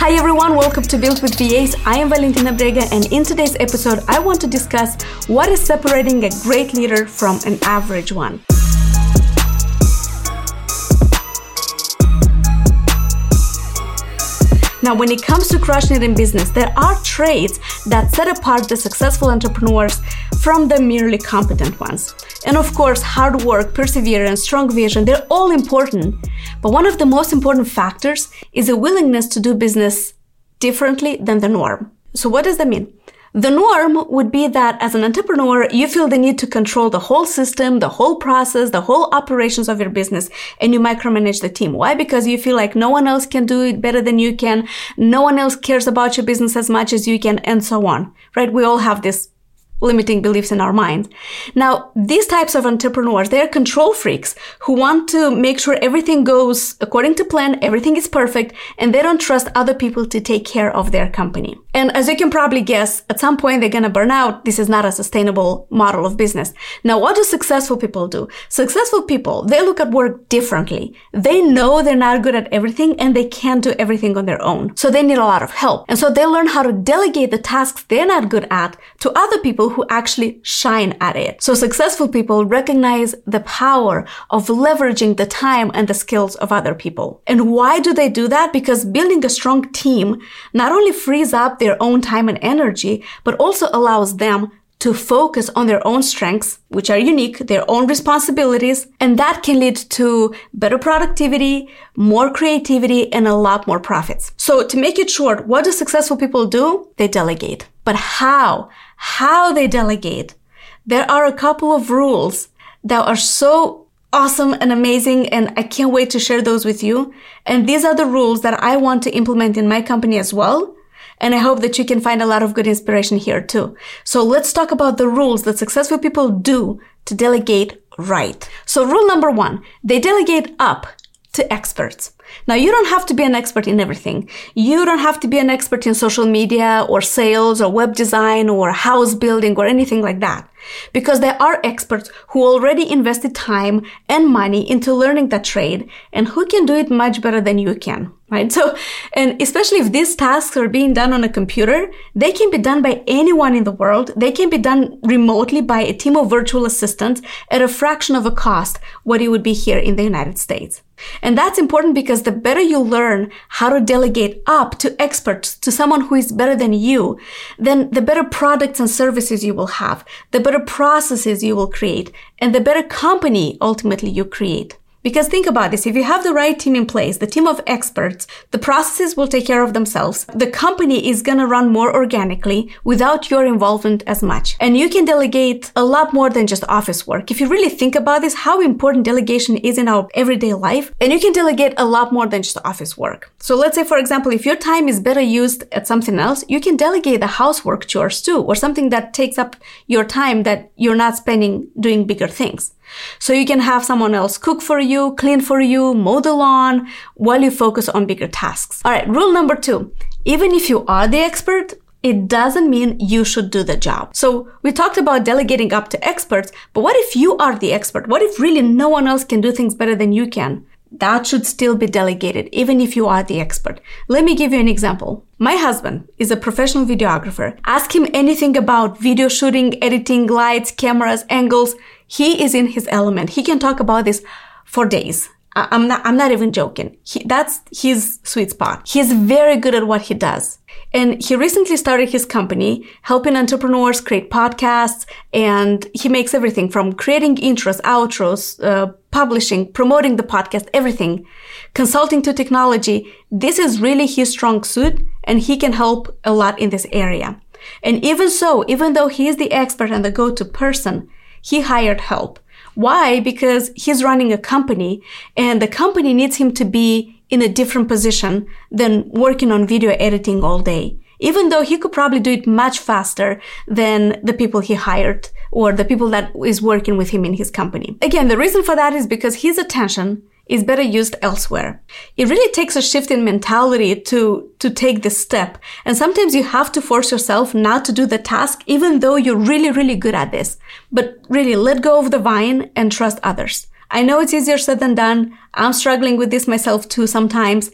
Hi everyone, welcome to Build with VAs. I am Valentina Brega, and in today's episode, I want to discuss what is separating a great leader from an average one. Now, when it comes to crushing it in business, there are traits that set apart the successful entrepreneurs from the merely competent ones. And of course, hard work, perseverance, strong vision, they're all important. But one of the most important factors is a willingness to do business differently than the norm. So what does that mean? The norm would be that as an entrepreneur, you feel the need to control the whole system, the whole process, the whole operations of your business, and you micromanage the team. Why? Because you feel like no one else can do it better than you can. No one else cares about your business as much as you can, and so on. Right? We all have this limiting beliefs in our minds. Now, these types of entrepreneurs, they're control freaks who want to make sure everything goes according to plan, everything is perfect, and they don't trust other people to take care of their company. And as you can probably guess, at some point they're gonna burn out. This is not a sustainable model of business. Now, what do successful people do? Successful people, they look at work differently. They know they're not good at everything and they can't do everything on their own. So they need a lot of help. And so they learn how to delegate the tasks they're not good at to other people people who actually shine at it. So successful people recognize the power of leveraging the time and the skills of other people. And why do they do that? Because building a strong team not only frees up their own time and energy, but also allows them to focus on their own strengths, which are unique, their own responsibilities, and that can lead to better productivity, more creativity, and a lot more profits. So to make it short, what do successful people do? They delegate. But how? how they delegate. There are a couple of rules that are so awesome and amazing and I can't wait to share those with you. And these are the rules that I want to implement in my company as well. And I hope that you can find a lot of good inspiration here too. So let's talk about the rules that successful people do to delegate right. So rule number one, they delegate up to experts. Now, you don't have to be an expert in everything. You don't have to be an expert in social media or sales or web design or house building or anything like that. Because there are experts who already invested time and money into learning that trade and who can do it much better than you can. Right? So, and especially if these tasks are being done on a computer, they can be done by anyone in the world. They can be done remotely by a team of virtual assistants at a fraction of a cost what it would be here in the United States. And that's important because the better you learn how to delegate up to experts, to someone who is better than you, then the better products and services you will have, the better processes you will create, and the better company ultimately you create. Because think about this, if you have the right team in place, the team of experts, the processes will take care of themselves. The company is gonna run more organically without your involvement as much. And you can delegate a lot more than just office work. If you really think about this, how important delegation is in our everyday life, and you can delegate a lot more than just office work. So let's say, for example, if your time is better used at something else, you can delegate the housework chores too, or something that takes up your time that you're not spending doing bigger things. So you can have someone else cook for you, clean for you, mow the lawn while you focus on bigger tasks. All right. Rule number two. Even if you are the expert, it doesn't mean you should do the job. So we talked about delegating up to experts, but what if you are the expert? What if really no one else can do things better than you can? That should still be delegated, even if you are the expert. Let me give you an example. My husband is a professional videographer. Ask him anything about video shooting, editing, lights, cameras, angles. He is in his element. He can talk about this for days. I'm not, I'm not even joking. He, that's his sweet spot. He's very good at what he does. And he recently started his company helping entrepreneurs create podcasts and he makes everything from creating intros, outros, uh, publishing, promoting the podcast, everything, consulting to technology. This is really his strong suit and he can help a lot in this area. And even so, even though he is the expert and the go-to person, he hired help. Why? Because he's running a company and the company needs him to be in a different position than working on video editing all day. Even though he could probably do it much faster than the people he hired or the people that is working with him in his company. Again, the reason for that is because his attention is better used elsewhere. It really takes a shift in mentality to, to take this step. And sometimes you have to force yourself not to do the task, even though you're really, really good at this. But really let go of the vine and trust others. I know it's easier said than done. I'm struggling with this myself too sometimes.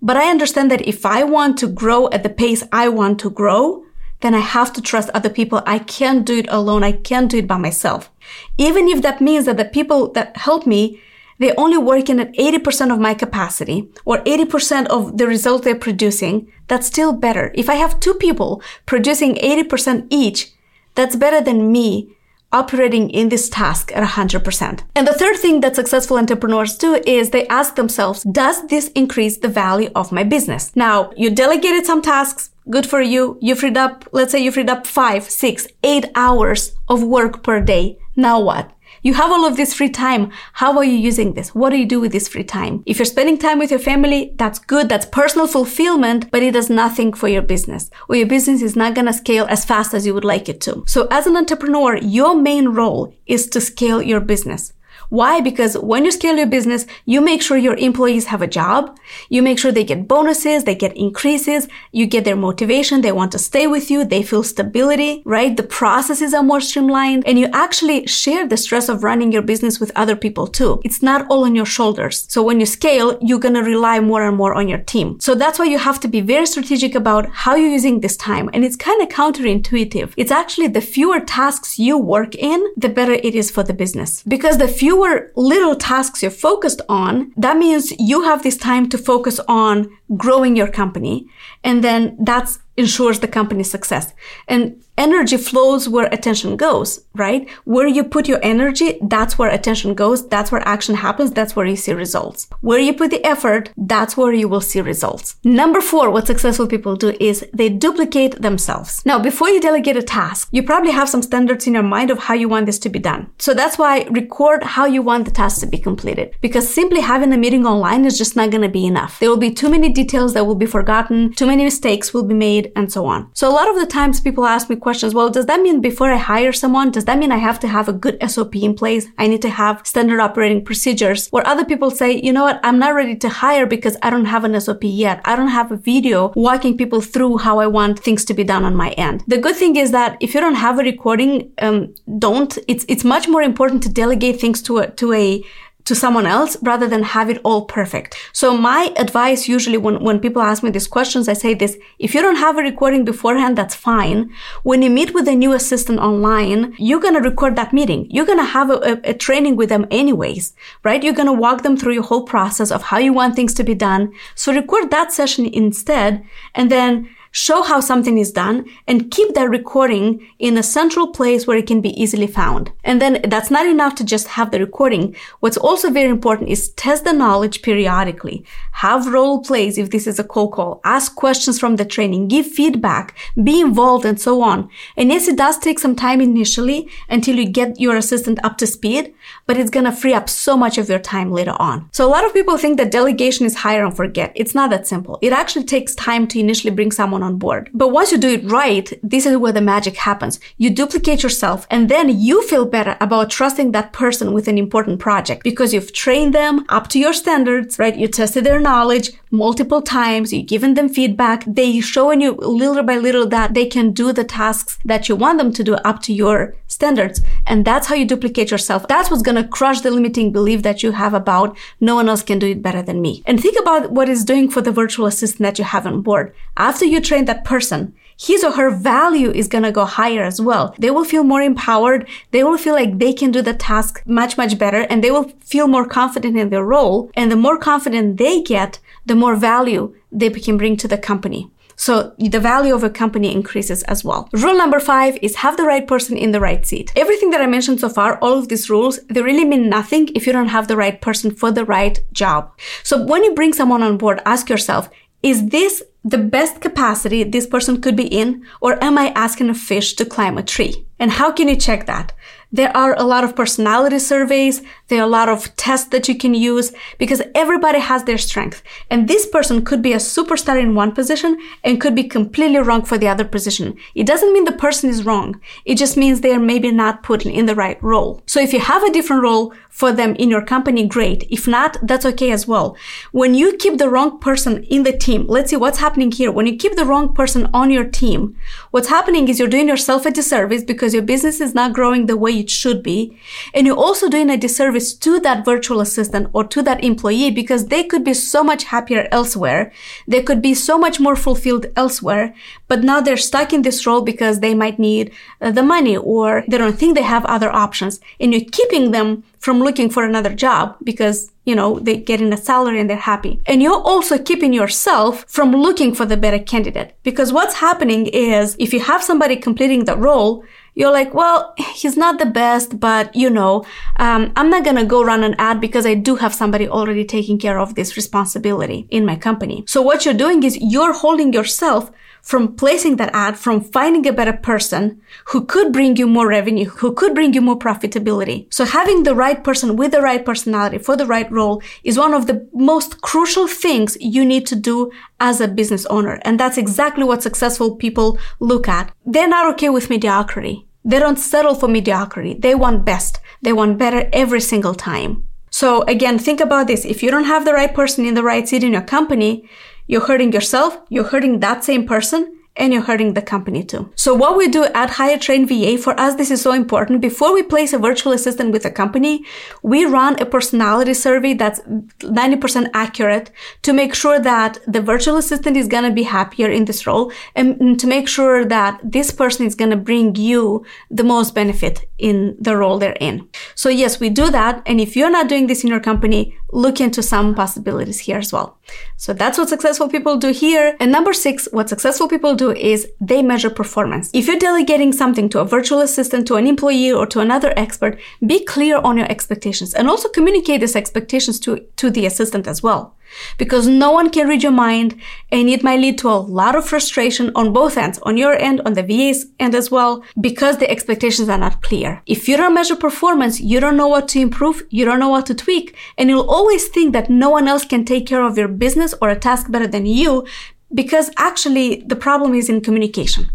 But I understand that if I want to grow at the pace I want to grow, then I have to trust other people. I can't do it alone. I can't do it by myself. Even if that means that the people that help me, they're only working at 80% of my capacity or 80% of the result they're producing, that's still better. If I have two people producing 80% each, that's better than me operating in this task at 100%. And the third thing that successful entrepreneurs do is they ask themselves, does this increase the value of my business? Now, you delegated some tasks. Good for you. You freed up, let's say you freed up five, six, eight hours of work per day. Now what? You have all of this free time. How are you using this? What do you do with this free time? If you're spending time with your family, that's good. That's personal fulfillment, but it does nothing for your business or your business is not going to scale as fast as you would like it to. So as an entrepreneur, your main role is to scale your business. Why? Because when you scale your business, you make sure your employees have a job. You make sure they get bonuses, they get increases, you get their motivation, they want to stay with you, they feel stability, right? The processes are more streamlined and you actually share the stress of running your business with other people too. It's not all on your shoulders. So when you scale, you're going to rely more and more on your team. So that's why you have to be very strategic about how you're using this time. And it's kind of counterintuitive. It's actually the fewer tasks you work in, the better it is for the business because the fewer fewer little tasks you're focused on, that means you have this time to focus on growing your company. And then that ensures the company's success. And energy flows where attention goes, right? Where you put your energy, that's where attention goes. That's where action happens. That's where you see results. Where you put the effort, that's where you will see results. Number four, what successful people do is they duplicate themselves. Now, before you delegate a task, you probably have some standards in your mind of how you want this to be done. So that's why record how you want the task to be completed because simply having a meeting online is just not going to be enough. There will be too many details that will be forgotten. Too many mistakes will be made and so on. So a lot of the times people ask me questions, well, does that mean before I hire someone, does that mean I have to have a good SOP in place? I need to have standard operating procedures where other people say, you know what? I'm not ready to hire because I don't have an SOP yet. I don't have a video walking people through how I want things to be done on my end. The good thing is that if you don't have a recording, um, don't. It's, it's much more important to delegate things to a, to a to someone else rather than have it all perfect. So my advice usually when, when people ask me these questions, I say this, if you don't have a recording beforehand, that's fine. When you meet with a new assistant online, you're going to record that meeting. You're going to have a, a, a training with them anyways, right? You're going to walk them through your whole process of how you want things to be done. So record that session instead and then show how something is done, and keep that recording in a central place where it can be easily found. And then that's not enough to just have the recording. What's also very important is test the knowledge periodically. Have role plays if this is a cold call. Ask questions from the training. Give feedback. Be involved and so on. And yes, it does take some time initially until you get your assistant up to speed, but it's going to free up so much of your time later on. So a lot of people think that delegation is hire and forget. It's not that simple. It actually takes time to initially bring someone on board. But once you do it right, this is where the magic happens. You duplicate yourself and then you feel better about trusting that person with an important project because you've trained them up to your standards, right? You tested their knowledge multiple times. You've given them feedback. They showing you little by little that they can do the tasks that you want them to do up to your standards. And that's how you duplicate yourself. That's what's going to crush the limiting belief that you have about no one else can do it better than me. And think about what it's doing for the virtual assistant that you have on board. After you train that person, his or her value is going to go higher as well. They will feel more empowered. They will feel like they can do the task much, much better and they will feel more confident in their role. And the more confident they get, the more value they can bring to the company. So the value of a company increases as well. Rule number five is have the right person in the right seat. Everything that I mentioned so far, all of these rules, they really mean nothing if you don't have the right person for the right job. So when you bring someone on board, ask yourself, is this the best capacity this person could be in, or am I asking a fish to climb a tree? And how can you check that? There are a lot of personality surveys. There are a lot of tests that you can use because everybody has their strength. And this person could be a superstar in one position and could be completely wrong for the other position. It doesn't mean the person is wrong. It just means they are maybe not put in the right role. So if you have a different role for them in your company, great. If not, that's okay as well. When you keep the wrong person in the team, let's see what's happening here. When you keep the wrong person on your team, what's happening is you're doing yourself a disservice because your business is not growing the way it should be. And you're also doing a disservice to that virtual assistant or to that employee because they could be so much happier elsewhere. They could be so much more fulfilled elsewhere, but now they're stuck in this role because they might need uh, the money or they don't think they have other options. And you're keeping them from looking for another job because you know, they get in a salary and they're happy. And you're also keeping yourself from looking for the better candidate. Because what's happening is if you have somebody completing the role, you're like, well, he's not the best, but you know, um, I'm not gonna go run an ad because I do have somebody already taking care of this responsibility in my company. So what you're doing is you're holding yourself from placing that ad, from finding a better person who could bring you more revenue, who could bring you more profitability. So having the right person with the right personality for the right role is one of the most crucial things you need to do as a business owner. And that's exactly what successful people look at. They're not okay with mediocrity. They don't settle for mediocrity. They want best. They want better every single time. So again, think about this. If you don't have the right person in the right seat in your company, you're hurting yourself, you're hurting that same person, and you're hurting the company too. So what we do at Hire Train VA, for us, this is so important. Before we place a virtual assistant with a company, we run a personality survey that's 90% accurate to make sure that the virtual assistant is going to be happier in this role and to make sure that this person is going to bring you the most benefit in the role they're in. So yes, we do that. And if you're not doing this in your company, look into some possibilities here as well. So that's what successful people do here. And number six, what successful people do is they measure performance. If you're delegating something to a virtual assistant, to an employee, or to another expert, be clear on your expectations and also communicate these expectations to, to the assistant as well because no one can read your mind and it might lead to a lot of frustration on both ends, on your end, on the VA's end as well, because the expectations are not clear. If you don't measure performance, you don't know what to improve, you don't know what to tweak, and you'll always think that no one else can take care of your business or a task better than you because actually the problem is in communication.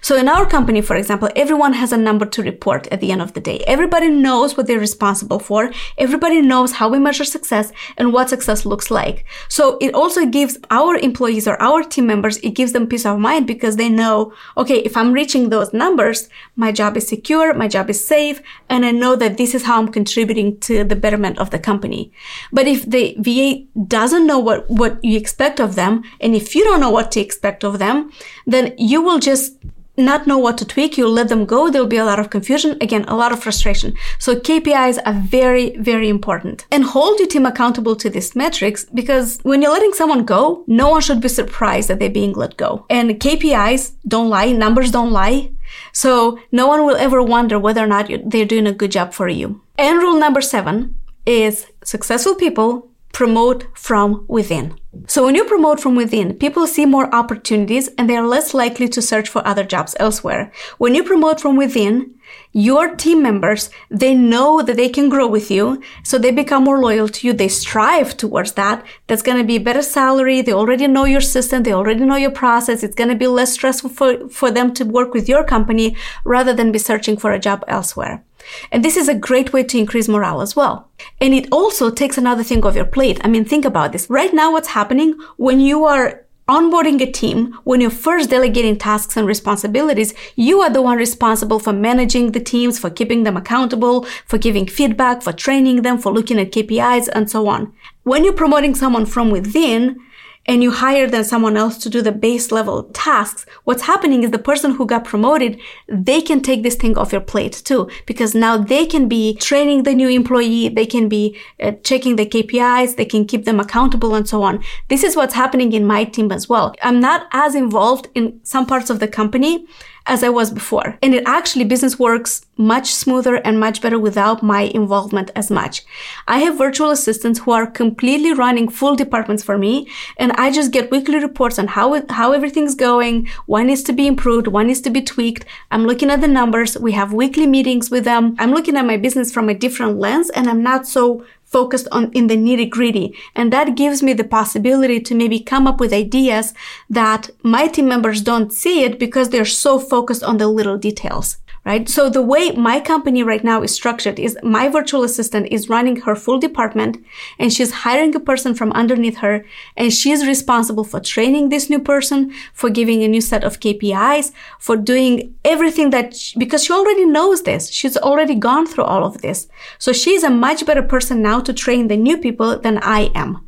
So in our company, for example, everyone has a number to report at the end of the day. Everybody knows what they're responsible for. Everybody knows how we measure success and what success looks like. So it also gives our employees or our team members, it gives them peace of mind because they know, okay, if I'm reaching those numbers, my job is secure, my job is safe, and I know that this is how I'm contributing to the betterment of the company. But if the VA doesn't know what, what you expect of them, and if you don't know what to expect of them, then you will just not know what to tweak, you let them go, there'll be a lot of confusion, again, a lot of frustration. So KPIs are very, very important. And hold your team accountable to these metrics because when you're letting someone go, no one should be surprised that they're being let go. And KPIs don't lie, numbers don't lie. So no one will ever wonder whether or not they're doing a good job for you. And rule number seven is successful people promote from within. So when you promote from within, people see more opportunities and they are less likely to search for other jobs elsewhere. When you promote from within, your team members, they know that they can grow with you. So they become more loyal to you. They strive towards that. That's going to be better salary. They already know your system. They already know your process. It's going to be less stressful for, for them to work with your company rather than be searching for a job elsewhere. And this is a great way to increase morale as well. And it also takes another thing off your plate. I mean, think about this. Right now, what's happening when you are onboarding a team, when you're first delegating tasks and responsibilities, you are the one responsible for managing the teams, for keeping them accountable, for giving feedback, for training them, for looking at KPIs, and so on. When you're promoting someone from within, and you hire then someone else to do the base level tasks, what's happening is the person who got promoted, they can take this thing off your plate too, because now they can be training the new employee, they can be uh, checking the KPIs, they can keep them accountable and so on. This is what's happening in my team as well. I'm not as involved in some parts of the company as I was before. And it actually business works much smoother and much better without my involvement as much. I have virtual assistants who are completely running full departments for me and I just get weekly reports on how how everything's going, what needs to be improved, what needs to be tweaked. I'm looking at the numbers. We have weekly meetings with them. I'm looking at my business from a different lens and I'm not so focused on in the nitty gritty. And that gives me the possibility to maybe come up with ideas that my team members don't see it because they're so focused on the little details right? So the way my company right now is structured is my virtual assistant is running her full department and she's hiring a person from underneath her and she's responsible for training this new person, for giving a new set of KPIs, for doing everything that, she, because she already knows this. She's already gone through all of this. So she's a much better person now to train the new people than I am.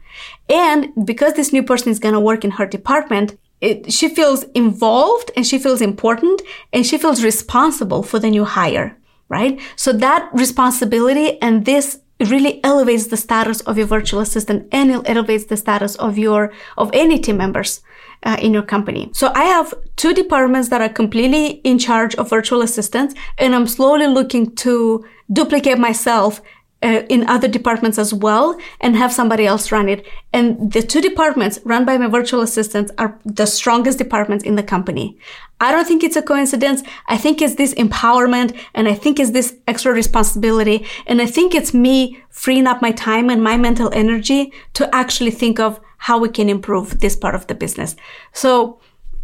And because this new person is going to work in her department, it, she feels involved and she feels important and she feels responsible for the new hire, right? So that responsibility and this really elevates the status of your virtual assistant and it elevates the status of your, of any team members. Uh, in your company. So I have two departments that are completely in charge of virtual assistants and I'm slowly looking to duplicate myself uh, in other departments as well and have somebody else run it. And the two departments run by my virtual assistants are the strongest departments in the company. I don't think it's a coincidence. I think it's this empowerment and I think it's this extra responsibility. And I think it's me freeing up my time and my mental energy to actually think of how we can improve this part of the business. So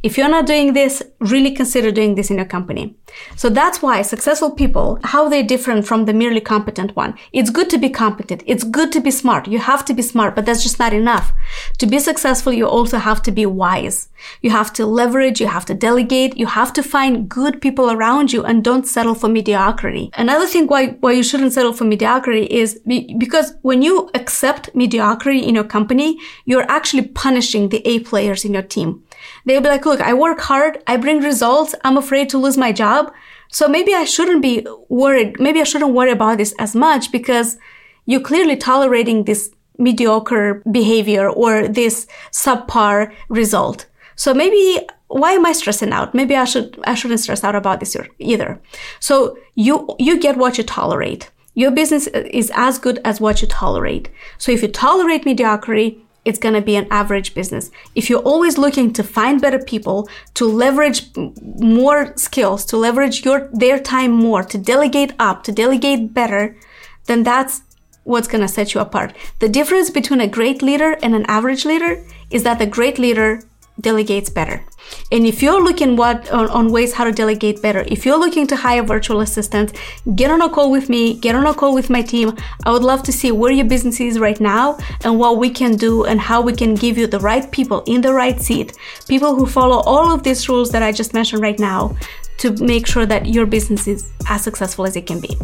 if you're not doing this, really consider doing this in your company. So that's why successful people, how they're different from the merely competent one. It's good to be competent. It's good to be smart. You have to be smart, but that's just not enough. To be successful, you also have to be wise. You have to leverage, you have to delegate, you have to find good people around you and don't settle for mediocrity. Another thing why, why you shouldn't settle for mediocrity is because when you accept mediocrity in your company, you're actually punishing the A players in your team. They'll be like, look, I work hard. I bring results. I'm afraid to lose my job. So maybe I shouldn't be worried. Maybe I shouldn't worry about this as much because you're clearly tolerating this mediocre behavior or this subpar result. So maybe why am I stressing out? Maybe I should I shouldn't stress out about this either. So you you get what you tolerate. Your business is as good as what you tolerate. So if you tolerate mediocrity, it's going to be an average business. If you're always looking to find better people, to leverage more skills, to leverage your, their time more, to delegate up, to delegate better, then that's what's going to set you apart. The difference between a great leader and an average leader is that the great leader delegates better. And if you're looking what on, on, ways how to delegate better, if you're looking to hire virtual assistants, get on a call with me, get on a call with my team. I would love to see where your business is right now and what we can do and how we can give you the right people in the right seat, people who follow all of these rules that I just mentioned right now to make sure that your business is as successful as it can be.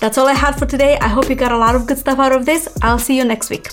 That's all I had for today. I hope you got a lot of good stuff out of this. I'll see you next week.